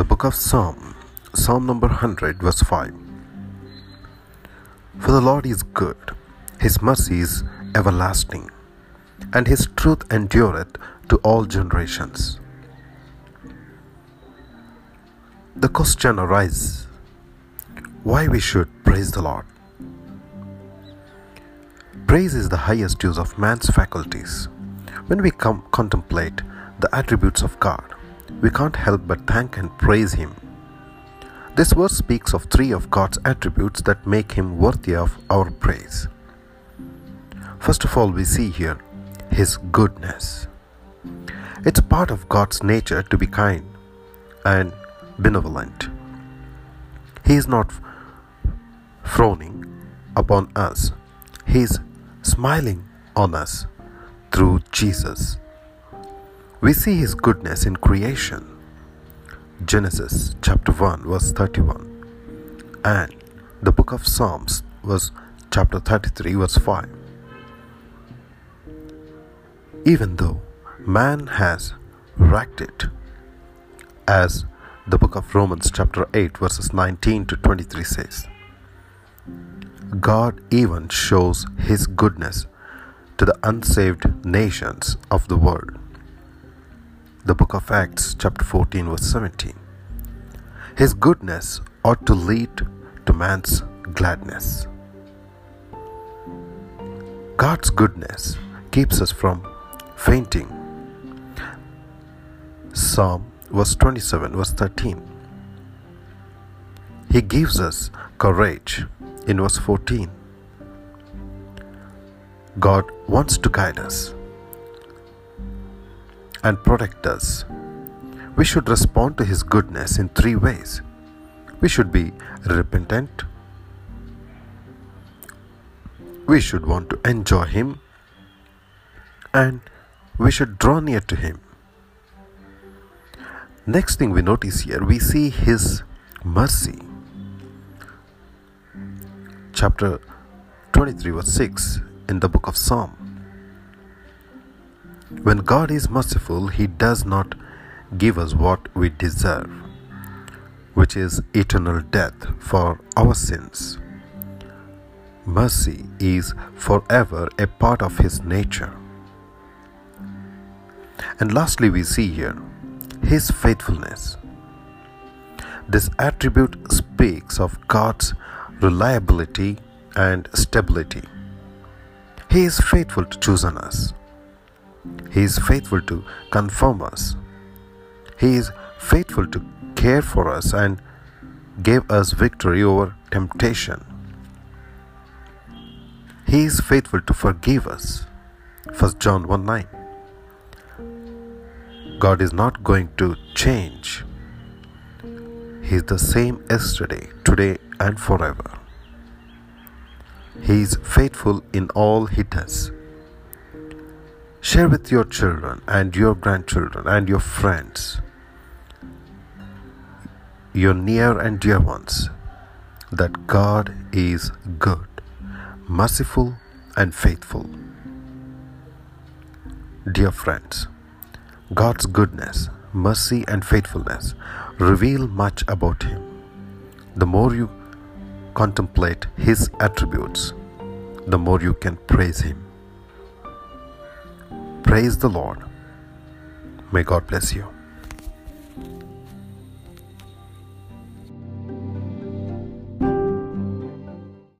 The book of Psalm, Psalm number 100, verse 5. For the Lord is good, his mercy is everlasting, and his truth endureth to all generations. The question arises why we should praise the Lord. Praise is the highest use of man's faculties. When we com- contemplate the attributes of God, we can't help but thank and praise Him. This verse speaks of three of God's attributes that make Him worthy of our praise. First of all, we see here His goodness. It's part of God's nature to be kind and benevolent. He is not frowning upon us, He is smiling on us through Jesus. We see His goodness in creation. Genesis chapter 1 verse 31 and the book of Psalms was chapter 33 verse 5. Even though man has wrecked it, as the book of Romans chapter 8 verses 19 to 23 says, God even shows his goodness to the unsaved nations of the world. The book of Acts chapter 14 verse 17. His goodness ought to lead to man's gladness. God's goodness keeps us from fainting. Psalm verse 27 verse 13. He gives us courage in verse 14. God wants to guide us and protect us. We should respond to His goodness in three ways. We should be repentant, we should want to enjoy Him, and we should draw near to Him. Next thing we notice here, we see His mercy. Chapter 23, verse 6 in the book of Psalm. When God is merciful, He does not give us what we deserve, which is eternal death for our sins. Mercy is forever a part of His nature. And lastly, we see here His faithfulness. This attribute speaks of God's reliability and stability. He is faithful to choose on us. He is faithful to confirm us. He is faithful to care for us and gave us victory over temptation. He is faithful to forgive us. 1 John 1 9. God is not going to change. He is the same yesterday, today, and forever. He is faithful in all He does. Share with your children and your grandchildren and your friends, your near and dear ones, that God is good, merciful, and faithful. Dear friends, God's goodness, mercy, and faithfulness reveal much about Him. The more you contemplate His attributes, the more you can praise Him. Praise the Lord. May God bless you.